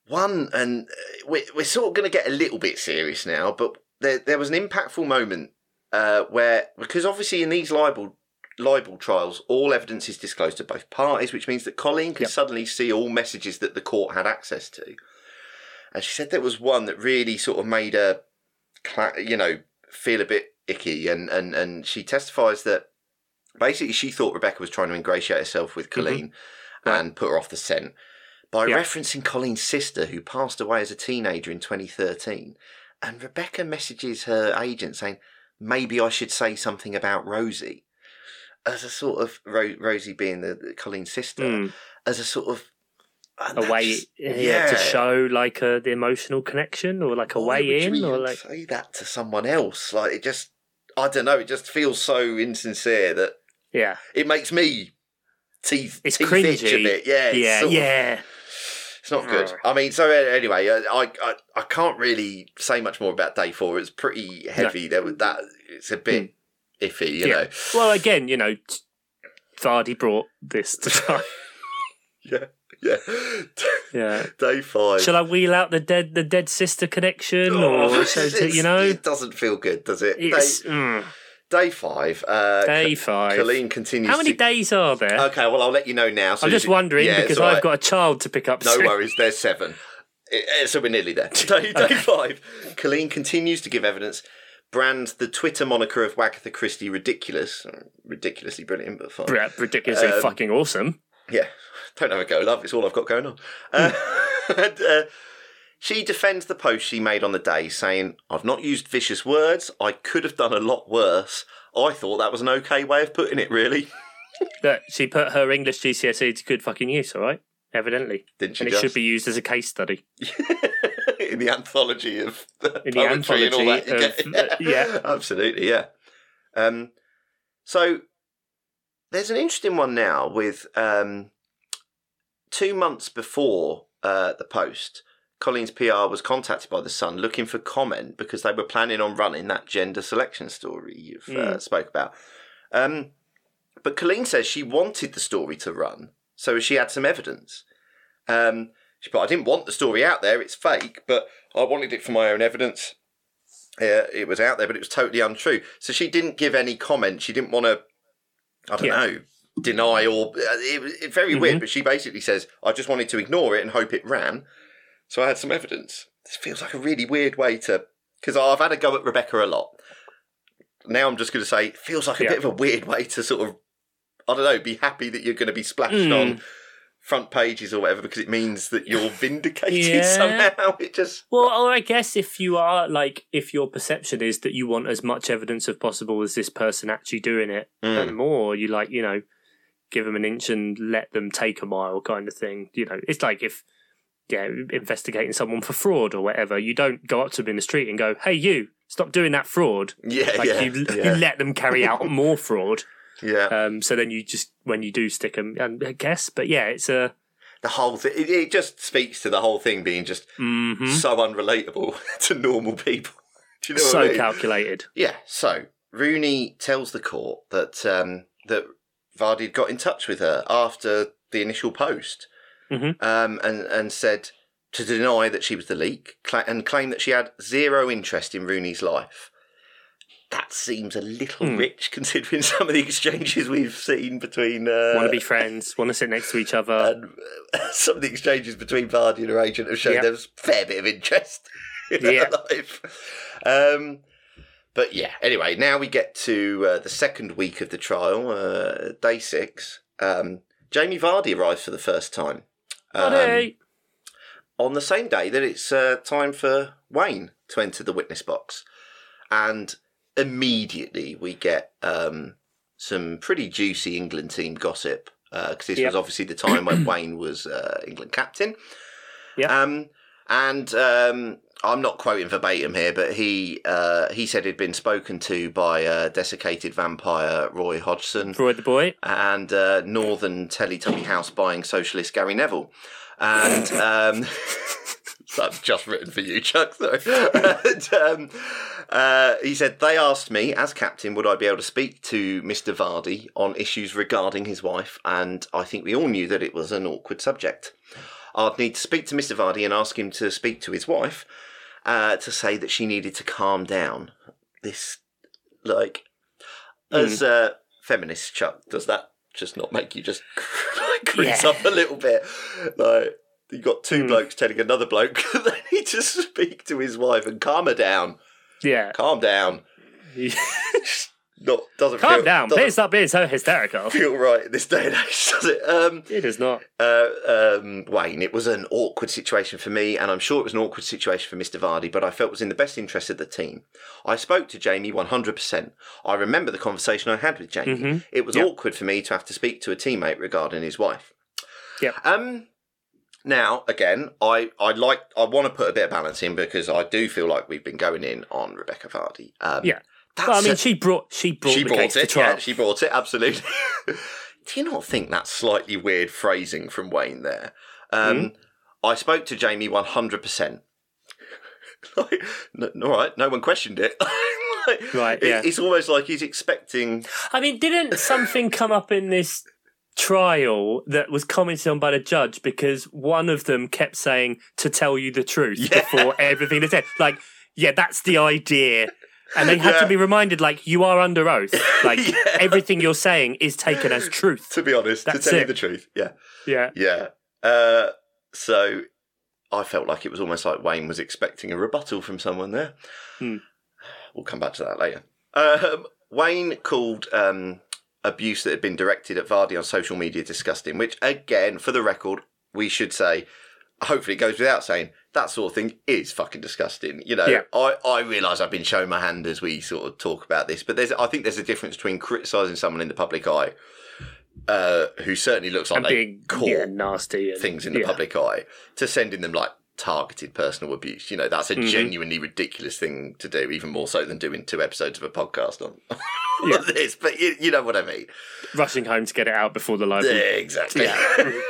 one, and uh, we're, we're sort of going to get a little bit serious now, but there, there was an impactful moment uh, where, because obviously in these libel libel trials, all evidence is disclosed to both parties, which means that Colleen could Yep. suddenly see all messages that the court had access to. And she said there was one that really sort of made her, you know, feel a bit icky. And, and, and she testifies that basically she thought Rebecca was trying to ingratiate herself with Colleen Right. and put her off the scent by Yeah. referencing Colleen's sister who passed away as a teenager in 2013. And Rebecca messages her agent saying, maybe I should say something about Rosie. As a sort of, Ro- Rosie being the, the Colleen's sister, Mm. as a sort of. A way just- yeah, to show like a, the emotional connection or like a Why way in or like say that to someone else. Like it just, I don't know. It just feels so insincere that yeah it makes me teeth It's teeth itch a bit. Yeah, it's yeah of- yeah It's not good. I mean, so anyway, uh, I, I I can't really say much more about day four. It's pretty heavy. There was that. It's a bit iffy, you. Yeah. know. well again you know Vardy brought this to time Yeah, yeah. yeah day five. shall I wheel out the dead the dead sister connection Oh, or so to, you know it doesn't feel good, does it? it's Day, mm, day five. Uh, day five Colleen continues. how many to, days are there Okay, well, I'll let you know now. So I'm just wondering Yeah, because I've right. got a child to pick up No soon. worries, there's seven. So we're nearly there. Day, day five. Colleen continues to give evidence, brands the Twitter moniker of Wagatha Christie ridiculous. Uh, Ridiculously brilliant, but fine. Br- ridiculously Um, fucking awesome Yeah, don't have a go, love. It's all I've got going on. Uh, and, uh, she defends the post she made on the day, saying, I've not used vicious words. I could have done a lot worse. I thought that was an okay way of putting it, really. Look, she put her English GCSE to good fucking use, all right? Evidently. Didn't she And it just? should be used as a case study. in the anthology of In the poetry and all that. anthology of- uh, yeah. absolutely, yeah. Um, so there's an interesting one now with um, two months before uh, the post. Colleen's PR was contacted by the Sun looking for comment because they were planning on running that gender selection story you've uh, Mm. spoke about. Um, but Colleen says she wanted the story to run, so she had some evidence. Um, she put, I didn't want the story out there, it's fake, but I wanted it for my own evidence. Uh, it was out there, but it was totally untrue. So she didn't give any comment. She didn't want to, I don't Yeah. know, deny or. uh, It was it, very Mhm. weird, but she basically says, I just wanted to ignore it and hope it ran. So I had some evidence. This feels like a really weird way to. Because I've had a go at Rebecca a lot. Now I'm just going to say, it feels like a Yeah. bit of a weird way to sort of, I don't know, be happy that you're going to be splashed Mm. on front pages or whatever because it means that you're vindicated Yeah. somehow. It just. Well, or I guess if you are like, if your perception is that you want as much evidence as possible as this person actually doing it, Mm. and more, you like, you know, give them an inch and let them take a mile kind of thing. You know, it's like if, yeah, investigating someone for fraud or whatever, you don't go up to them in the street and go, hey, you, stop doing that fraud. Yeah, Like yeah, you, yeah. you let them carry out more fraud. yeah. Um, so then you just, when you do stick them, and I guess, but yeah, it's a, the whole thing it, it just speaks to the whole thing being just mhm. so unrelatable to normal people do you know so what I mean? calculated. yeah so rooney tells the court that um that vardy had got in touch with her after the initial post Mhm. um and and said to deny that she was the leak cla and claim that she had zero interest in rooney's life that seems a little Hmm. rich considering some of the exchanges we've seen between. Uh, want to be friends, want to sit next to each other. and uh, some of the exchanges between Vardy and her agent have shown Yeah. there's a fair bit of interest in her life. Um, but yeah, anyway, now we get to uh, the second week of the trial, uh, day six. Um, Jamie Vardy arrives for the first time. Um, on the same day that it's uh, time for Wayne to enter the witness box. And immediately we get um, some pretty juicy England team gossip because this Yep. was obviously the time when Wayne was uh, England captain. Yep. Um, and um, I'm not quoting verbatim here, but he uh, he said he'd been spoken to by uh, desiccated vampire Roy Hodgson Roy the boy. and uh, Northern Teletubby house buying socialist Gary Neville. And um, that's just written for you, Chuck. Sorry. and, um, uh, he said they asked me as captain would I be able to speak to Mr. Vardy on issues regarding his wife, and I think we all knew that it was an awkward subject. I'd need to speak to Mr. Vardy and ask him to speak to his wife uh, to say that she needed to calm down. This, like, as a feminist, Chuck, does that just not make you just like, crease Yeah. up a little bit? Like, you got two Mm. blokes telling another bloke that they need to speak to his wife and calm her down. Yeah. Calm down. Not doesn't Calm feel, down. Doesn't Please stop being so hysterical. feel right in this day and age, does it? Um, It is not. uh, um, Wayne, it was an awkward situation for me, and I'm sure it was an awkward situation for Mr. Vardy, but I felt it was in the best interest of the team. I spoke to Jamie 100%. I remember the conversation I had with Jamie. Mhm. It was Yep. awkward for me to have to speak to a teammate regarding his wife. Yep. Um, now, again, I, I like I want to put a bit of balance in because I do feel like we've been going in on Rebecca Vardy. Um, Yeah. That's Well, I mean, a- she brought she brought she the brought case to it. trial. Yeah, she brought it. Absolutely. Do you not think that's slightly weird phrasing from Wayne there? Um, Hmm? I spoke to Jamie one hundred percent. Like, all right, no one questioned it. Like, Right, it- yeah. It's almost like he's expecting. I mean, didn't something come up in this trial that was commented on by the judge because one of them kept saying to tell you the truth Yeah. before everything is said? Like, yeah, that's the idea. And they had Yeah. to be reminded, like, you are under oath. Like, Yeah. everything you're saying is taken as truth. To be honest, That's to tell you the truth, yeah, Yeah. yeah. Uh, so I felt like it was almost like Wayne was expecting a rebuttal from someone there. Hmm. We'll come back to that later. Um, Wayne called um, abuse that had been directed at Vardy on social media disgusting, which, again, for the record, we should say, hopefully it goes without saying, that sort of thing is fucking disgusting. You know, Yeah. I, I realise I've been showing my hand as we sort of talk about this, but there's I think there's a difference between criticising someone in the public eye uh, who certainly looks like And they being caught yeah, nasty. And, things in the yeah. public eye to sending them like targeted personal abuse. You know, that's a Mhm. genuinely ridiculous thing to do, even more so than doing two episodes of a podcast on Yeah. this. But you, you know what I mean. Rushing home to get it out before the live. Yeah, exactly. Yeah.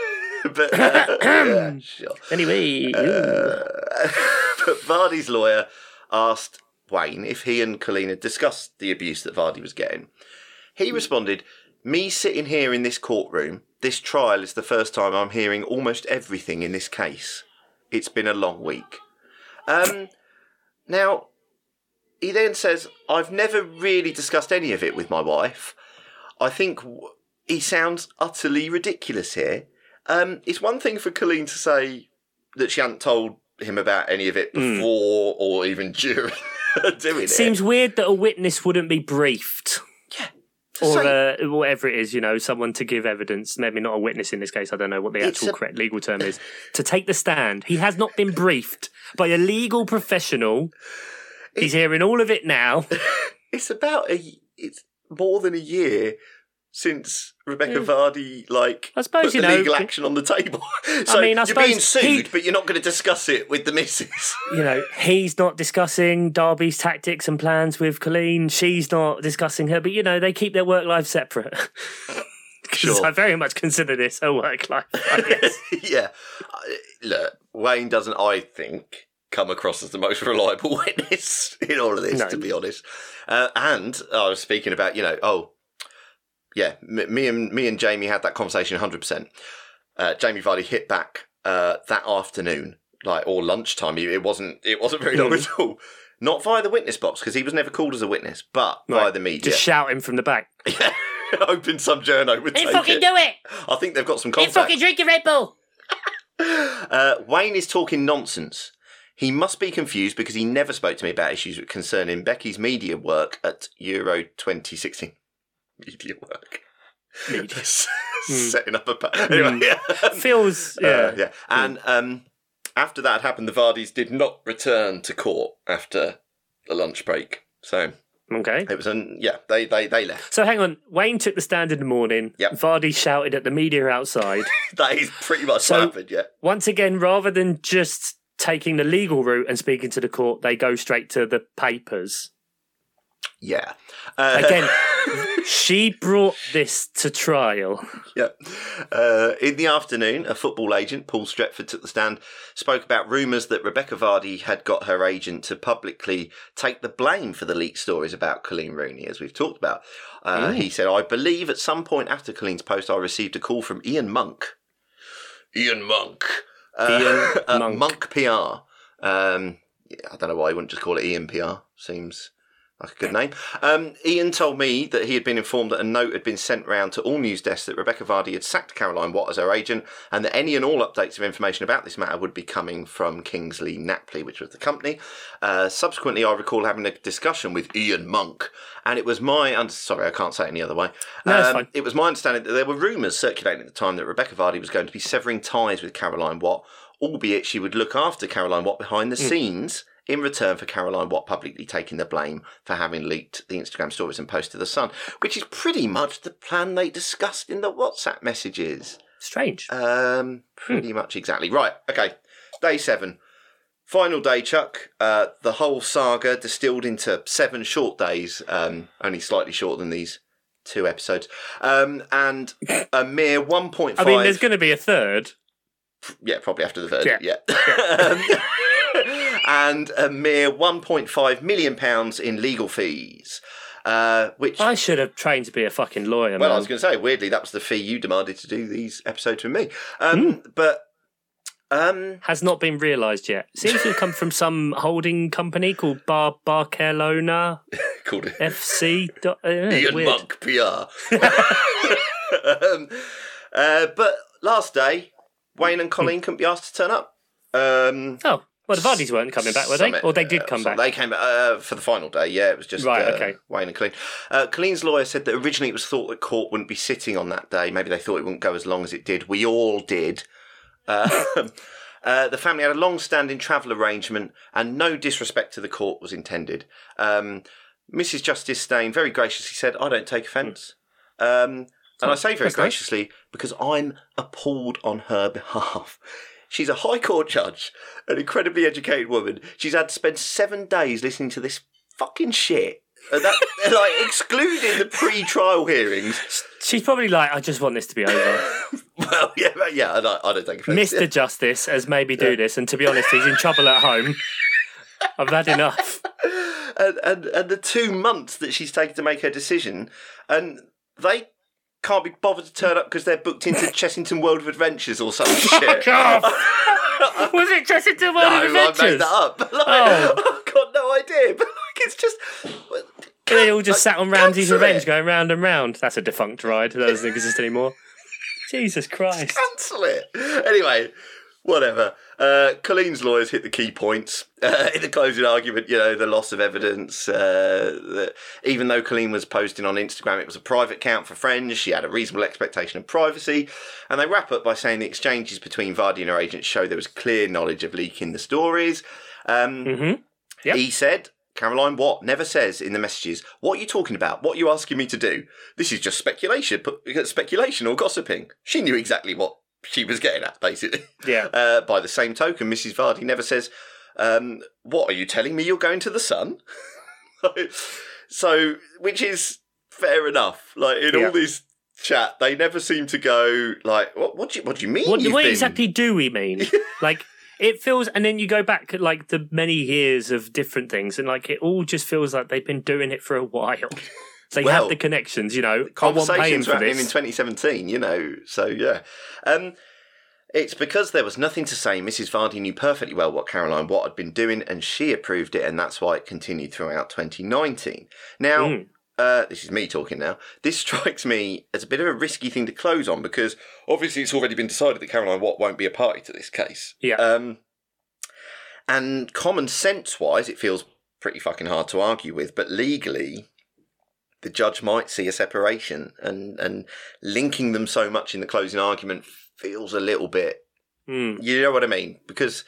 but uh, yeah, sure. Anyway, Uh, but Vardy's lawyer asked Wayne if he and Colleen had discussed the abuse that Vardy was getting. He responded, Me sitting here in this courtroom, this trial is the first time I'm hearing almost everything in this case. It's been a long week. Um, now, he then says, I've never really discussed any of it with my wife. I think w- he sounds utterly ridiculous here. Um, it's one thing for Colleen to say that she hadn't told him about any of it Mm. before or even during her doing it. It seems weird that a witness wouldn't be briefed. To or say- uh, whatever it is, you know, someone to give evidence. Maybe not a witness in this case. I don't know what the actual a- correct legal term is. To take the stand, he has not been briefed by a legal professional. He's hearing all of it now. it's about a it's more than a year since Rebecca Yeah. Vardy like I suppose, put you the know, legal action on the table. so mean, I you're being sued, he- but you're not going to discuss it with the missus. You know, he's not discussing Derby's tactics and plans with Colleen. She's not discussing her, but you know, they keep their work life separate. Sure. I very much consider this a work life. I guess. yeah, look, Wayne doesn't, I think, come across as the most reliable witness in all of this, No. to be honest. Uh, and I was speaking about, you know, oh, yeah, m- me and me and Jamie had that conversation 100%. Uh, Jamie Vardy hit back uh, that afternoon, like or lunchtime. It wasn't. It wasn't very long Mm. at all. not via the witness box because he was never called as a witness, but via the media. Just shouting from the back. Yeah, hoping some journo would Hey, take fucking it. do it! I think they've got some Hey, contacts. fucking drink your Red Bull! Uh, Wayne is talking nonsense. He must be confused because he never spoke to me about issues concerning Becky's media work at Euro 2016. Media work. Media. Setting up a. Pa- anyway, Feels yeah. Uh, yeah. And um, after that happened, the Vardys did not return to court after the lunch break. So Okay. it was an yeah. They they they left. So hang on. Wayne took the stand in the morning. Yep. Vardy shouted at the media outside. That is pretty much So- what happened. Yeah. Once again, rather than just taking the legal route and speaking to the court, they go straight to the papers. Yeah. Uh, Again, she brought this to trial. Yeah. Uh, in the afternoon, a football agent, Paul Stretford, took the stand, spoke about rumours that Rebecca Vardy had got her agent to publicly take the blame for the leaked stories about Colleen Rooney, as we've talked about. Uh, he said, I believe at some point after Colleen's post, I received a call from Ian Monk. Ian Monk. Uh, Ian uh, Monk. Monk PR. Um, yeah, I don't know why he wouldn't just call it Ian PR. Seems like a good name. Um, Ian told me that he had been informed that a note had been sent round to all news desks that Rebecca Vardy had sacked Caroline Watt as her agent, and that any and all updates of information about this matter would be coming from Kingsley Napley, which was the company. Uh, subsequently, I recall having a discussion with Ian Monk, and it was my under- sorry, I can't say it any other way. No, Um. It was my understanding that there were rumours circulating at the time that Rebecca Vardy was going to be severing ties with Caroline Watt, albeit she would look after Caroline Watt behind the scenes in return for Caroline Watt publicly taking the blame for having leaked the Instagram stories and posted to the Sun, which is pretty much the plan they discussed in the WhatsApp messages. Strange. Um, pretty much exactly. Right, okay. Day seven. Final day, Chuck. Uh, the whole saga distilled into seven short days, um, only slightly shorter than these two episodes. Um, and a mere 1.5. I mean, there's going to be a third. Yeah, probably after the third. yeah. Yeah. Um, and a mere 1.5 million pounds in legal fees. Uh, which, I should have trained to be a fucking lawyer, well, I was going to say, weirdly, that was the fee you demanded to do these episodes with me. Um, But um, Has not been realised yet. Seems to have come from some holding company called Bar Barcelona called FC. uh, Ian weird. Monk PR. um, uh, but last day, Wayne and Colleen couldn't be asked to turn up. Um, Oh, well, the Vardys weren't coming back, were they? Summit, Or they uh, did come some- back. They came back uh, for the final day. Yeah, it was just Right, uh, okay. Wayne and Colleen. Uh, Colleen's lawyer said that originally it was thought that court wouldn't be sitting on that day. Maybe they thought it wouldn't go as long as it did. We all did. Uh, uh, the family had a long-standing travel arrangement, and no disrespect to the court was intended. Um, Mrs. Justice Steyn very graciously said, "I don't take offence." Um, and I say very graciously because I'm appalled on her behalf. She's a High Court judge, an incredibly educated woman. She's had to spend seven days listening to this fucking shit. And that, like, excluding the pre-trial hearings. She's probably like, I just want this to be over. Well, yeah, yeah, I don't, I don't offence. Mr. Justice has made me do this, and to be honest, he's in trouble at home. I've had enough. and, and and the two months that she's taken to make her decision, and they can't be bothered to turn up because they're booked into Chessington World of Adventures or some shit. Fuck off! Was it Chessington World no, of I made that up. Like, Oh. I've got no idea. But like, it's just They all just sat on Rameses Revenge it. going round and round. That's a defunct ride. That doesn't exist anymore. Jesus Christ. cancel it. Anyway, whatever. Uh, Colleen's lawyers hit the key points uh, in the closing argument. You know, the loss of evidence. Uh, that even though Colleen was posting on Instagram, it was a private account for friends. She had a reasonable expectation of privacy, and they wrap up by saying the exchanges between Vardy and her agent show there was clear knowledge of leaking the stories. Um, Mm-hmm. Yep. He said. Caroline Watt never says in the messages, What are you talking about? What are you asking me to do? This is just speculation, speculation or gossiping. She knew exactly what she was getting at, basically. Yeah. Uh, by the same token, Mrs. Vardy never says, um, "What are you telling me? You're going to the Sun?" so, which is fair enough. Like in Yeah. all this chat, they never seem to go like, "What? What do you? What do you mean?" What, what been-" exactly do we mean? like, it feels, and then you go back like the many years of different things, and like it all just feels like they've been doing it for a while. They Well, have the connections, you know. I want paying Conversations for happening in 2017, you know. So yeah. Um, It's because there was nothing to say. Mrs. Vardy knew perfectly well what Caroline Watt had been doing, and she approved it, and that's why it continued throughout 2019. Now, Mm. uh, this is me talking now. This strikes me as a bit of a risky thing to close on because obviously it's already been decided that Caroline Watt won't be a party to this case. Yeah. Um, and common sense wise, it feels pretty fucking hard to argue with, but legally, the judge might see a separation, and and linking them so much in the closing argument feels a little bit. Mm. You know what I mean? Because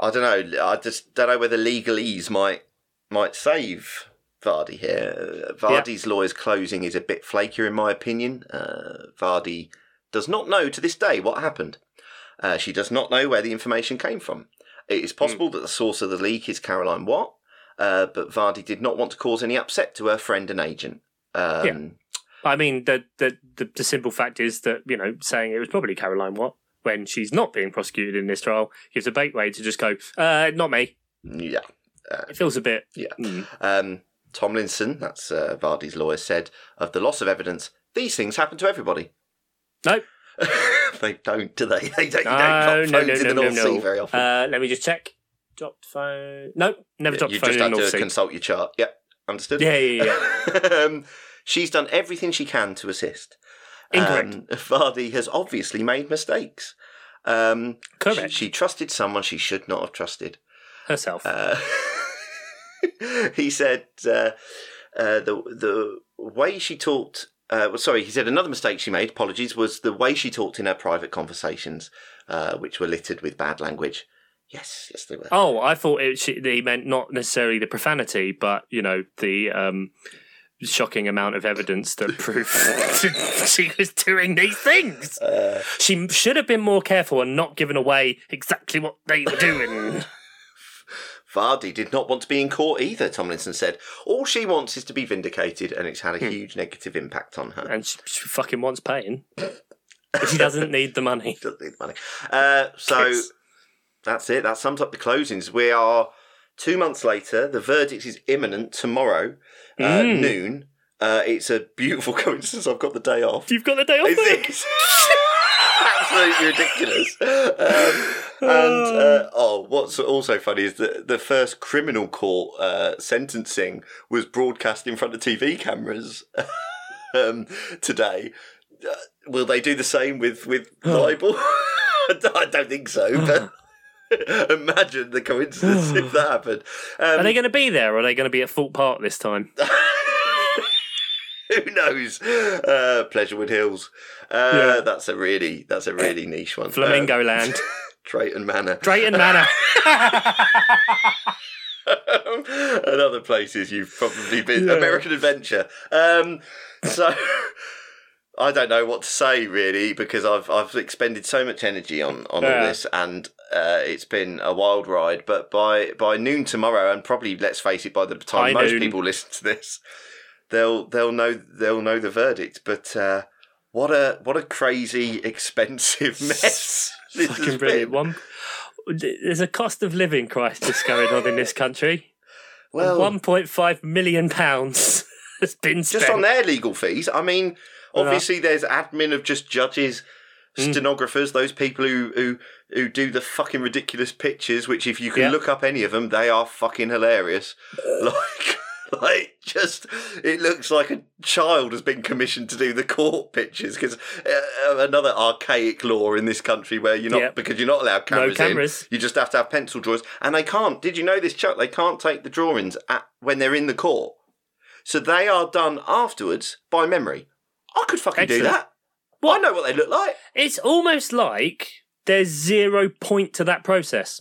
I don't know. I just don't know whether legalese might might save Vardy here. Uh, Vardy's lawyer's closing is a bit flakier, in my opinion. Uh, Vardy does not know to this day what happened. Uh, she does not know where the information came from. It is possible that the source of the leak is Caroline Watt, uh, but Vardy did not want to cause any upset to her friend and agent. Um, Yeah. I mean, the, the the the simple fact is that you know saying it was probably Caroline Watt when she's not being prosecuted in this trial gives a bait way to just go, uh, not me. yeah. It feels a bit. Yeah. Mm. Um, Tomlinson, that's uh, Vardy's lawyer, said of the loss of evidence, these things happen to everybody. No, they don't, do they? They don't, no, don't no, no, no, no, North Sea very no. often. Uh, let me just check. Dropped phone. No, never dropped you phone just have the North to Sea. consult your chart. Yep, understood. Yeah, yeah, yeah. um, she's done everything she can to assist. Incorrect. Um, Vardy has obviously made mistakes. Um, Correct. She, she trusted someone she should not have trusted. Herself. Uh, he said uh, uh, the the way she talked. Uh, well, sorry, he said another mistake she made. Apologies, was the way she talked in her private conversations, uh, which were littered with bad language. Yes, yes, they were. Oh, I thought it, she, he meant not necessarily the profanity, but you know the um, shocking amount of evidence that proved she was doing these things. Uh, She should have been more careful and not given away exactly what they were doing. Vardy did not want to be in court either. Tomlinson said all she wants is to be vindicated, and it's had a huge negative impact on her. and she, she fucking wants paying. But she doesn't need the money. doesn't need the money. Uh, so Kiss. That's it. That sums up the closings. We are two months later. The verdict is imminent tomorrow, uh, Mm. noon. Uh, it's a beautiful coincidence. I've got the day off. You've got the day off. Is? Absolutely ridiculous. Um, and uh, oh, what's also funny is that the first criminal court uh, sentencing was broadcast in front of TV cameras um, today. Uh, will they do the same with with libel? I don't think so, but imagine the coincidence if that happened. Um, Are they going to be there or are they going to be at Thorpe Park this time? Who knows? Uh, Pleasurewood Hills. Uh, Yeah. That's a really that's a really niche one. Flamingo Uh, Land. Drayton Manor. Drayton Manor. and other places you've probably been. Yeah. American Adventure. Um, so I don't know what to say really because I've I've expended so much energy on on all this and uh, it's been a wild ride. But by by noon tomorrow, and probably let's face it, by the time High most noon. people listen to this, they'll they'll know they'll know the verdict. But uh, what a what a crazy expensive mess this Fucking brilliant. been. One, there's a cost of living crisis going on in this country. Well, 1.5 million pounds has been spent. just on their legal fees. I mean, obviously, there's admin of just judges, Mm. stenographers, those people who who who do the fucking ridiculous pictures. Which, if you can Yeah. look up any of them, they are fucking hilarious. like. Like, just it looks like a child has been commissioned to do the court pictures because uh, another archaic law in this country where you're not because you're not allowed No cameras, in, cameras. you just have to have pencil drawings, and they can't. Did you know this, Chuck? They can't take the drawings at when they're in the court. So they are done afterwards by memory. I could fucking do Excellent. that. I know what they look like. It's almost like there's zero point to that process.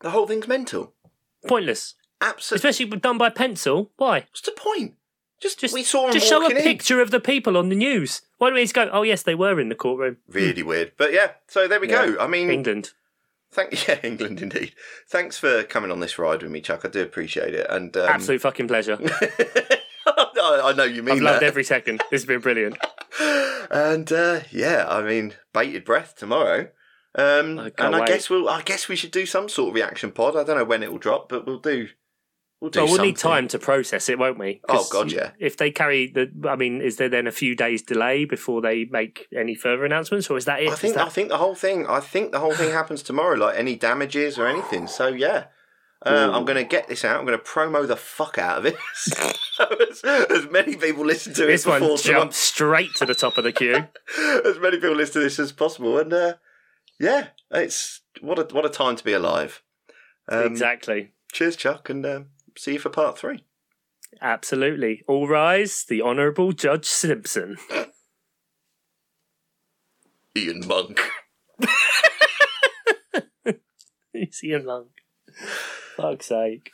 The whole thing's mental. Pointless. Absolutely. Especially done by pencil. Why? What's the point? Just, Just, we saw just show a in. picture of the people on the news. Why don't we just go, oh, yes, they were in the courtroom. Really weird, but yeah. So there we Yeah. go. I mean, England. thank yeah, England indeed. Thanks for coming on this ride with me, Chuck. I do appreciate it. And um, Absolute fucking pleasure. I, I know you mean I've loved that. every second. This has been brilliant. and uh, yeah, I mean, bated breath tomorrow. Um, I and I wait. guess we'll. I guess we should do some sort of reaction pod. I don't know when it will drop, but we'll do. we'll do Well, we'll need time to process it, won't we? Oh, God, yeah. If they carry the, I mean, is there then a few days delay before they make any further announcements, or is that it? I think that- I think the whole thing. I think the whole thing happens tomorrow. Like any damages or anything. So yeah. Uh, I'm going to get this out. I'm going to promo the fuck out of it. as, as many people listen to this it before one tomorrow- jumps straight to the top of the queue. as many people listen to this as possible. And uh, yeah, it's what a what a time to be alive. Um, exactly. Cheers, Chuck, and um, see you for part three. Absolutely. All rise, the Honourable Judge Simpson. Ian Monk. Him long. Fuck's sake.